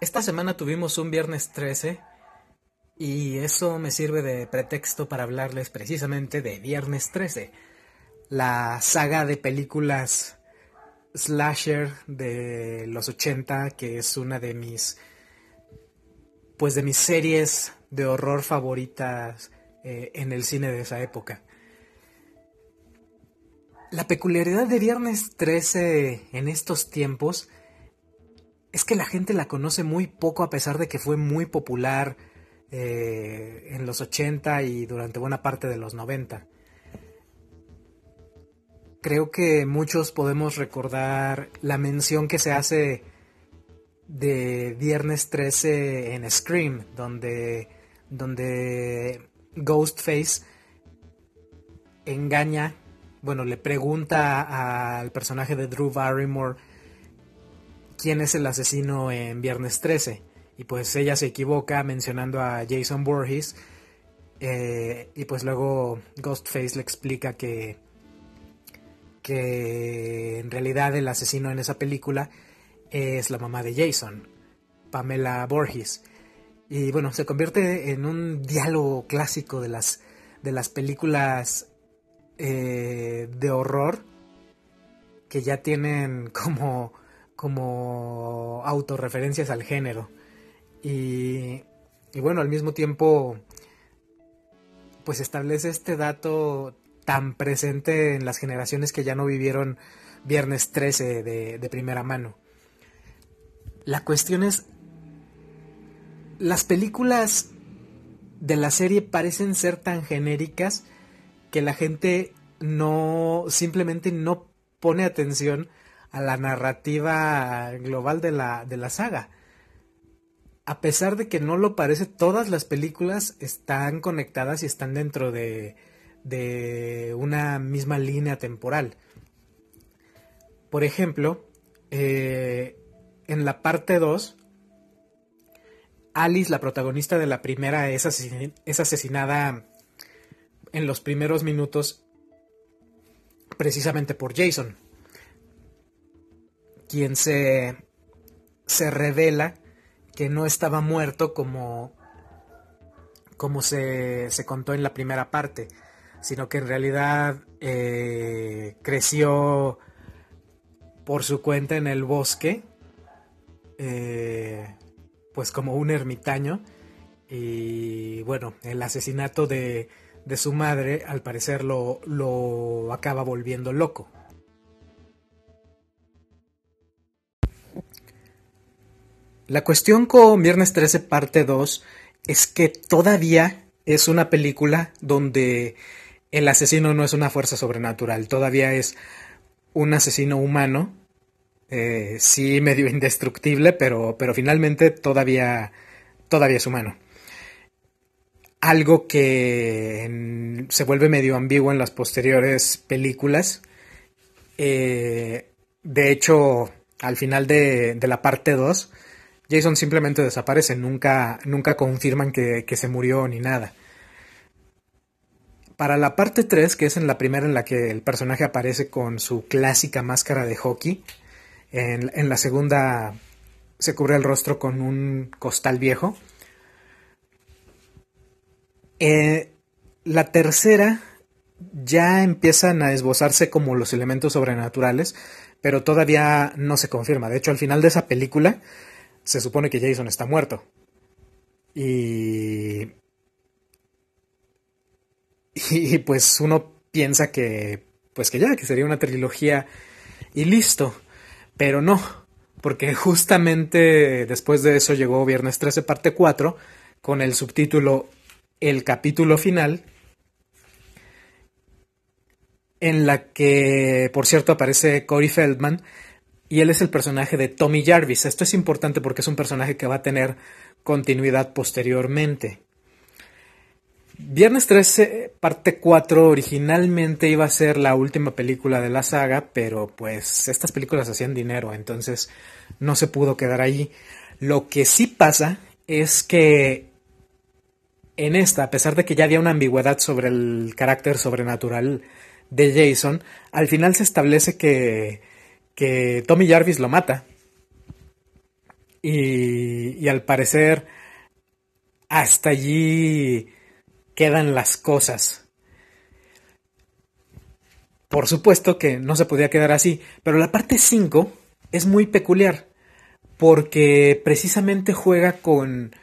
Esta semana tuvimos un viernes 13 y eso me sirve de pretexto para hablarles precisamente de Viernes 13, la saga de películas slasher de los 80 que es una de mis pues de mis series de horror favoritas eh, en el cine de esa época. La peculiaridad de Viernes 13 en estos tiempos es que la gente la conoce muy poco a pesar de que fue muy popular eh, en los 80 y durante buena parte de los 90. Creo que muchos podemos recordar la mención que se hace de Viernes 13 en Scream, donde, donde Ghostface engaña, bueno, le pregunta al personaje de Drew Barrymore quién es el asesino en Viernes 13. Y pues ella se equivoca mencionando a Jason Voorhees. Eh, y pues luego Ghostface le explica que, que en realidad el asesino en esa película es la mamá de Jason, Pamela Voorhees. Y bueno, se convierte en un diálogo clásico de las, de las películas eh, de horror que ya tienen como como autorreferencias al género. Y, bueno, al mismo tiempo, pues establece este dato tan presente en las generaciones que ya no vivieron Viernes 13 de, de primera mano. La cuestión es, las películas de la serie parecen ser tan genéricas que la gente no simplemente no pone atención a la narrativa global de la, de la saga. A pesar de que no lo parece, todas las películas están conectadas y están dentro de, de una misma línea temporal. Por ejemplo, eh, en la parte 2, Alice, la protagonista de la primera, es, es asesinada en los primeros minutos precisamente por Jason quien se, se revela que no estaba muerto como, como se, se contó en la primera parte, sino que en realidad eh, creció por su cuenta en el bosque, eh, pues como un ermitaño, y bueno, el asesinato de, de su madre al parecer lo, lo acaba volviendo loco. La cuestión con Viernes 13 parte 2 es que todavía es una película donde el asesino no es una fuerza sobrenatural, todavía es un asesino humano, eh, sí medio indestructible, pero, pero finalmente todavía, todavía es humano. Algo que se vuelve medio ambiguo en las posteriores películas. Eh, de hecho, al final de, de la parte 2, Jason simplemente desaparece, nunca, nunca confirman que, se murió ni nada. Para la parte 3, que es en la primera en la que el personaje aparece con su clásica máscara de hockey, en, la segunda se cubre el rostro con un costal viejo. Eh, la tercera ya empiezan a esbozarse como los elementos sobrenaturales, pero todavía no se confirma. De hecho, al final de esa película se supone que Jason está muerto. Y... Y pues uno piensa que... Pues que ya, que sería una trilogía y listo. Pero no, porque justamente después de eso llegó Viernes 13 parte 4 con el subtítulo El capítulo final en la que, por cierto, aparece Corey Feldman y él es el personaje de Tommy Jarvis. Esto es importante porque es un personaje que va a tener continuidad posteriormente. Viernes 13, parte 4, originalmente iba a ser la última película de la saga, pero pues estas películas hacían dinero, entonces no se pudo quedar ahí. Lo que sí pasa es que en esta, a pesar de que ya había una ambigüedad sobre el carácter sobrenatural de Jason, al final se establece que que Tommy Jarvis lo mata. y, y al parecer hasta allí quedan las cosas. Por supuesto que no se podía quedar así, pero la parte 5 es muy peculiar porque precisamente juega con,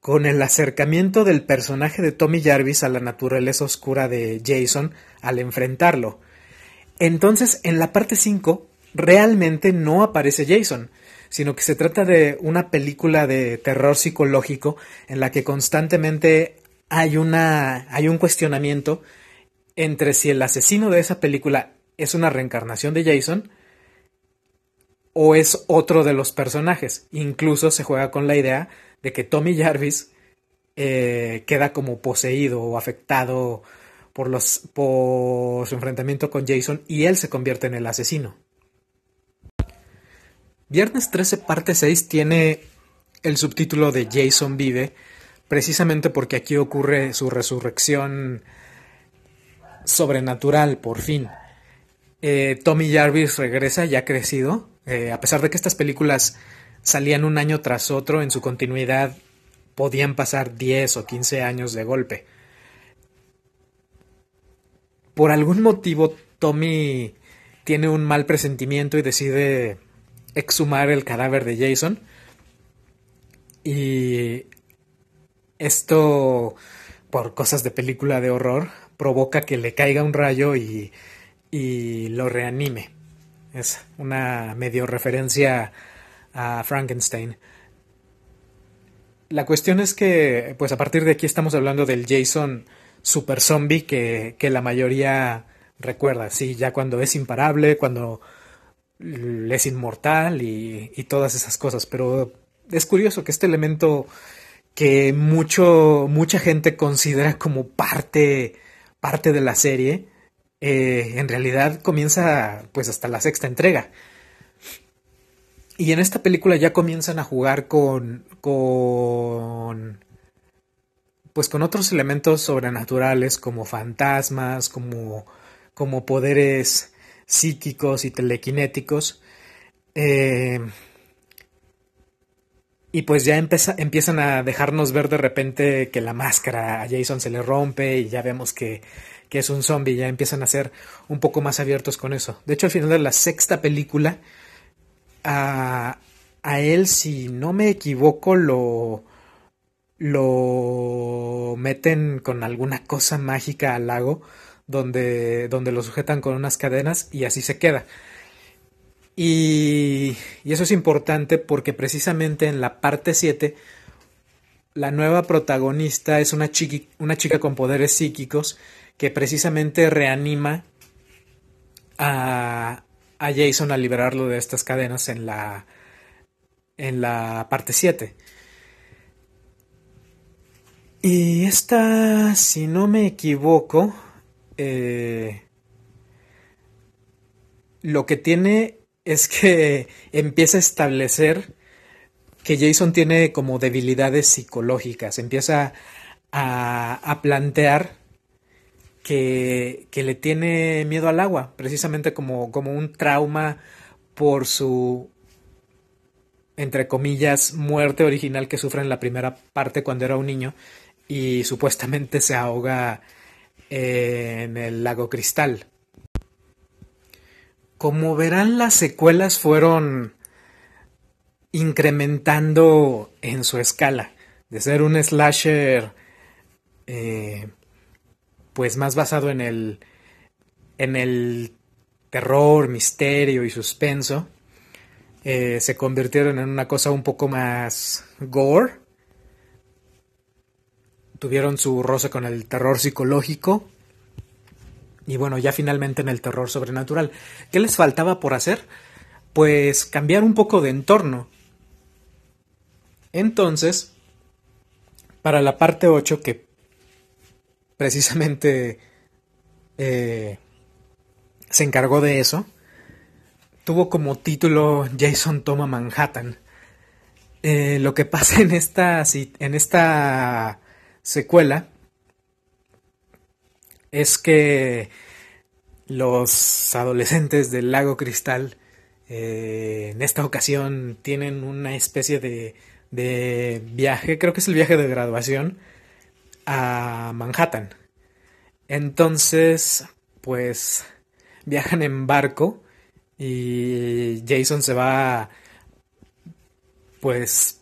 con el acercamiento del personaje de Tommy Jarvis a la naturaleza oscura de Jason al enfrentarlo. Entonces, en la parte 5, realmente no aparece Jason, sino que se trata de una película de terror psicológico en la que constantemente hay, una, hay un cuestionamiento entre si el asesino de esa película es una reencarnación de Jason o es otro de los personajes. Incluso se juega con la idea de que Tommy Jarvis eh, queda como poseído o afectado por, los, por su enfrentamiento con Jason y él se convierte en el asesino. Viernes 13 parte 6 tiene el subtítulo de Jason vive, precisamente porque aquí ocurre su resurrección sobrenatural, por fin. Eh, Tommy Jarvis regresa ya crecido, eh, a pesar de que estas películas salían un año tras otro, en su continuidad podían pasar 10 o 15 años de golpe. Por algún motivo, Tommy tiene un mal presentimiento y decide exhumar el cadáver de Jason. Y esto, por cosas de película de horror, provoca que le caiga un rayo y, y lo reanime. Es una medio referencia a Frankenstein. La cuestión es que, pues a partir de aquí estamos hablando del Jason super zombie que, que la mayoría recuerda, sí, ya cuando es imparable, cuando es inmortal y, todas esas cosas. Pero es curioso que este elemento que mucho, mucha gente considera como parte parte de la serie, eh, en realidad comienza pues hasta la sexta entrega. Y en esta película ya comienzan a jugar con, con pues con otros elementos sobrenaturales como fantasmas, como, como poderes psíquicos y telequinéticos. Eh, y pues ya empiezan a dejarnos ver de repente que la máscara a Jason se le rompe y ya vemos que, que es un zombie, ya empiezan a ser un poco más abiertos con eso. De hecho, al final de la sexta película, a, a él, si no me equivoco, lo, lo meten con alguna cosa mágica al lago, donde, donde lo sujetan con unas cadenas y así se queda. Y, eso es importante porque precisamente en la parte 7 la nueva protagonista es una, una chica con poderes psíquicos que precisamente reanima a, a, Jason a liberarlo de estas cadenas en la, en la parte 7. Y esta, si no me equivoco, eh, lo que tiene es que empieza a establecer que Jason tiene como debilidades psicológicas, empieza a, plantear que, le tiene miedo al agua, precisamente como, como un trauma por su, entre comillas, muerte original que sufre en la primera parte cuando era un niño y supuestamente se ahoga en el lago Cristal. Como verán, las secuelas fueron incrementando en su escala. De ser un slasher eh, pues más basado en el en el terror, misterio y suspenso, eh, se convirtieron en una cosa un poco más gore. Tuvieron su roce con el terror psicológico y bueno, ya finalmente en el terror sobrenatural. ¿Qué les faltaba por hacer? Pues cambiar un poco de entorno. Entonces, para la parte 8, que precisamente eh, se encargó de eso, tuvo como título Jason toma Manhattan. Eh, lo que pasa en esta, en esta secuela es que los adolescentes del lago Cristal Eh, en esta ocasión tienen una especie de, de viaje, creo que es el viaje de graduación a Manhattan. Entonces, pues viajan en barco y Jason se va pues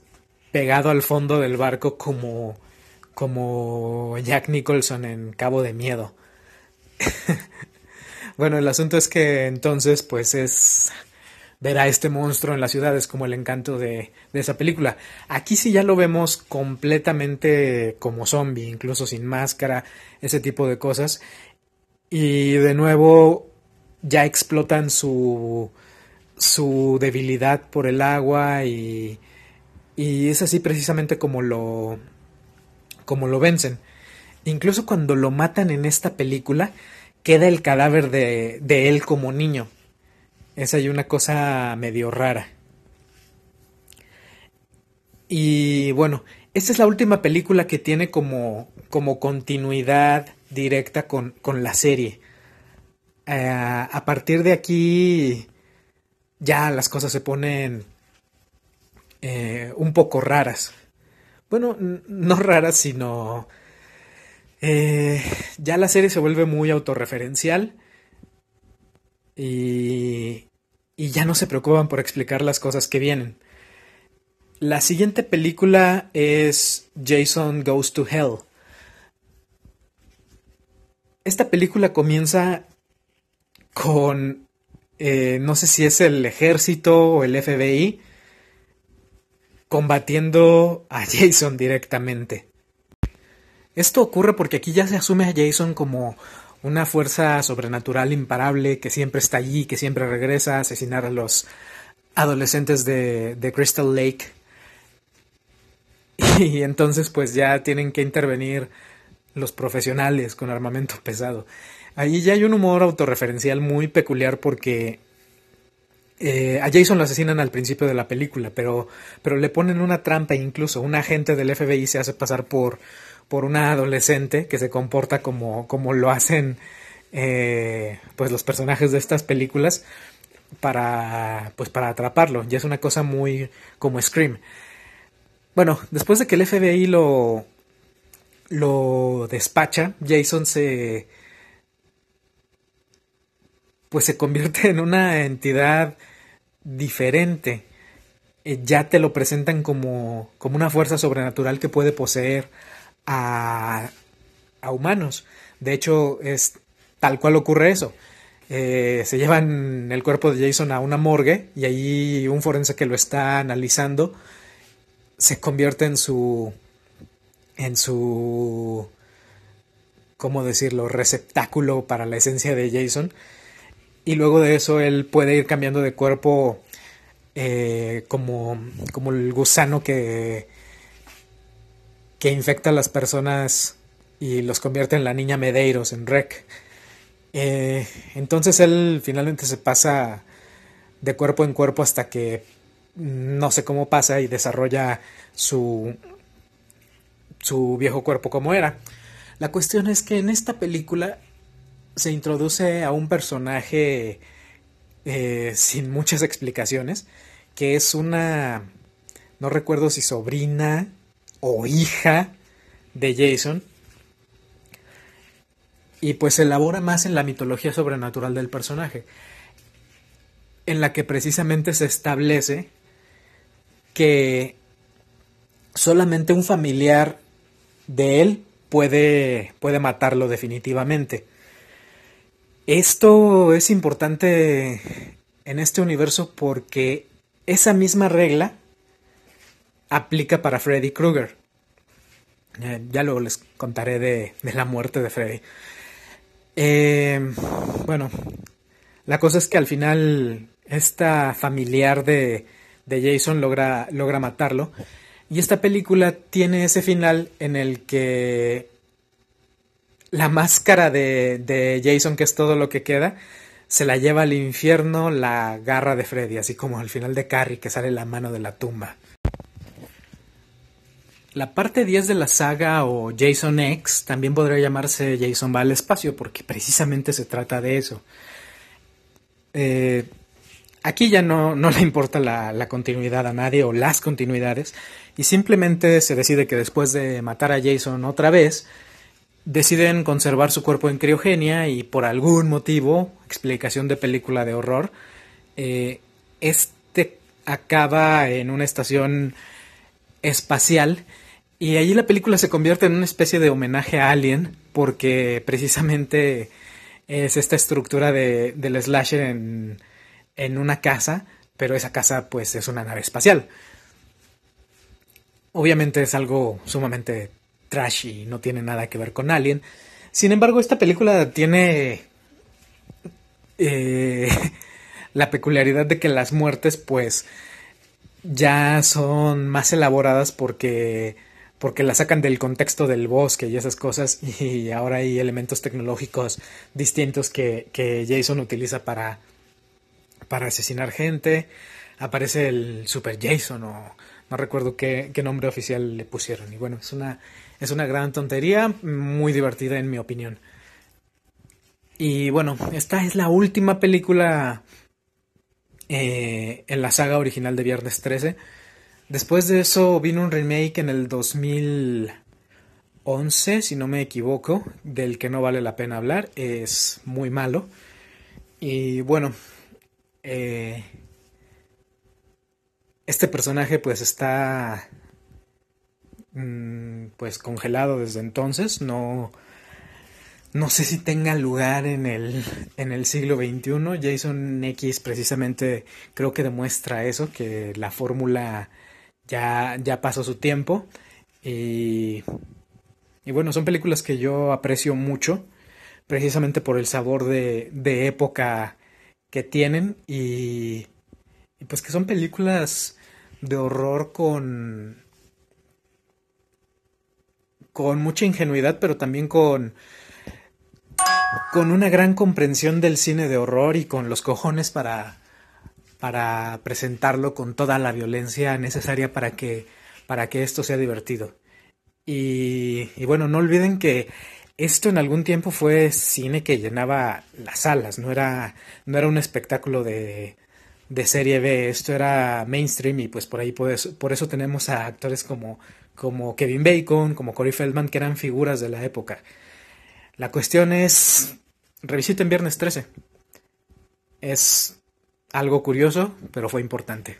pegado al fondo del barco como como Jack Nicholson en Cabo de Miedo. bueno, el asunto es que entonces pues es ver a este monstruo en las ciudades como el encanto de, de, esa película. Aquí sí ya lo vemos completamente como zombie, incluso sin máscara, ese tipo de cosas. Y de nuevo ya explotan su, su debilidad por el agua y, y es así precisamente como lo, como lo vencen. Incluso cuando lo matan en esta película, queda el cadáver de, de él como niño. Es ahí una cosa medio rara. Y bueno, esta es la última película que tiene como, como continuidad directa con, con la serie. Eh, a partir de aquí ya las cosas se ponen eh, un poco raras. Bueno, no raras, sino... Eh, ya la serie se vuelve muy autorreferencial y, y ya no se preocupan por explicar las cosas que vienen. La siguiente película es Jason Goes to Hell. Esta película comienza con, eh, no sé si es el ejército o el FBI, combatiendo a Jason directamente. Esto ocurre porque aquí ya se asume a Jason como una fuerza sobrenatural imparable que siempre está allí, que siempre regresa a asesinar a los adolescentes de, de Crystal Lake. Y entonces pues ya tienen que intervenir los profesionales con armamento pesado. Ahí ya hay un humor autorreferencial muy peculiar porque eh, a Jason lo asesinan al principio de la película, pero, pero le ponen una trampa incluso. Un agente del FBI se hace pasar por, por una adolescente que se comporta como, como lo hacen eh, pues los personajes de estas películas para, pues para atraparlo. Ya es una cosa muy como Scream. Bueno, después de que el FBI lo, lo despacha, Jason se pues se convierte en una entidad diferente. Eh, ya te lo presentan como, como una fuerza sobrenatural que puede poseer a, a humanos. De hecho, es tal cual ocurre eso. Eh, se llevan el cuerpo de Jason a una morgue y ahí un forense que lo está analizando se convierte en su en su cómo decirlo receptáculo para la esencia de Jason y luego de eso él puede ir cambiando de cuerpo eh, como, como el gusano que, que infecta a las personas y los convierte en la niña Medeiros, en Rec. Eh, entonces él finalmente se pasa de cuerpo en cuerpo hasta que no sé cómo pasa y desarrolla su, su viejo cuerpo como era. La cuestión es que en esta película se introduce a un personaje eh, sin muchas explicaciones, que es una, no recuerdo si sobrina o hija de Jason, y pues se elabora más en la mitología sobrenatural del personaje, en la que precisamente se establece que solamente un familiar de él puede, puede matarlo definitivamente. Esto es importante en este universo porque esa misma regla aplica para Freddy Krueger. Eh, ya luego les contaré de, la muerte de Freddy. Eh, bueno, la cosa es que al final esta familiar de, de Jason logra, logra matarlo. Y esta película tiene ese final en el que la máscara de, Jason, que es todo lo que queda, se la lleva al infierno la garra de Freddy, así como al final de Carrie que sale la mano de la tumba. La parte 10 de la saga o Jason X también podría llamarse Jason va al espacio porque precisamente se trata de eso. Eh, Aquí ya no, no le importa la, la, continuidad a nadie o las continuidades y simplemente se decide que después de matar a Jason otra vez, deciden conservar su cuerpo en criogenia y por algún motivo, explicación de película de horror, eh, este acaba en una estación espacial y allí la película se convierte en una especie de homenaje a Alien porque precisamente es esta estructura de, del slasher en en una casa, pero esa casa pues es una nave espacial. Obviamente es algo sumamente trashy y no tiene nada que ver con Alien. Sin embargo, esta película tiene eh, la peculiaridad de que las muertes pues ya son más elaboradas porque porque la sacan del contexto del bosque y esas cosas y ahora hay elementos tecnológicos distintos que, que Jason utiliza para para asesinar gente. Aparece el Super Jason o no recuerdo qué, nombre oficial le pusieron. Y bueno, es una, es una gran tontería, muy divertida en mi opinión. Y bueno, esta es la última película eh, en la saga original de Viernes 13. Después de eso vino un remake en el 2011, si no me equivoco, del que no vale la pena hablar. Es muy malo. Y bueno, eh, este personaje pues está pues congelado desde entonces, no, no sé si tenga lugar en el, en el siglo XXI. Jason X precisamente creo que demuestra eso, que la fórmula ya, ya pasó su tiempo. Y, y bueno, son películas que yo aprecio mucho, precisamente por el sabor de, de época que tienen y, pues que son películas de horror con con mucha ingenuidad pero también con con una gran comprensión del cine de horror y con los cojones para para presentarlo con toda la violencia necesaria para que para que esto sea divertido. Y, y bueno no olviden que esto en algún tiempo fue cine que llenaba las salas, no era, no era un espectáculo de, de serie B, esto era mainstream y pues por ahí por eso, por eso tenemos a actores como, como Kevin Bacon, como Corey Feldman, que eran figuras de la época. La cuestión es, revisiten Viernes 13. Es algo curioso, pero fue importante.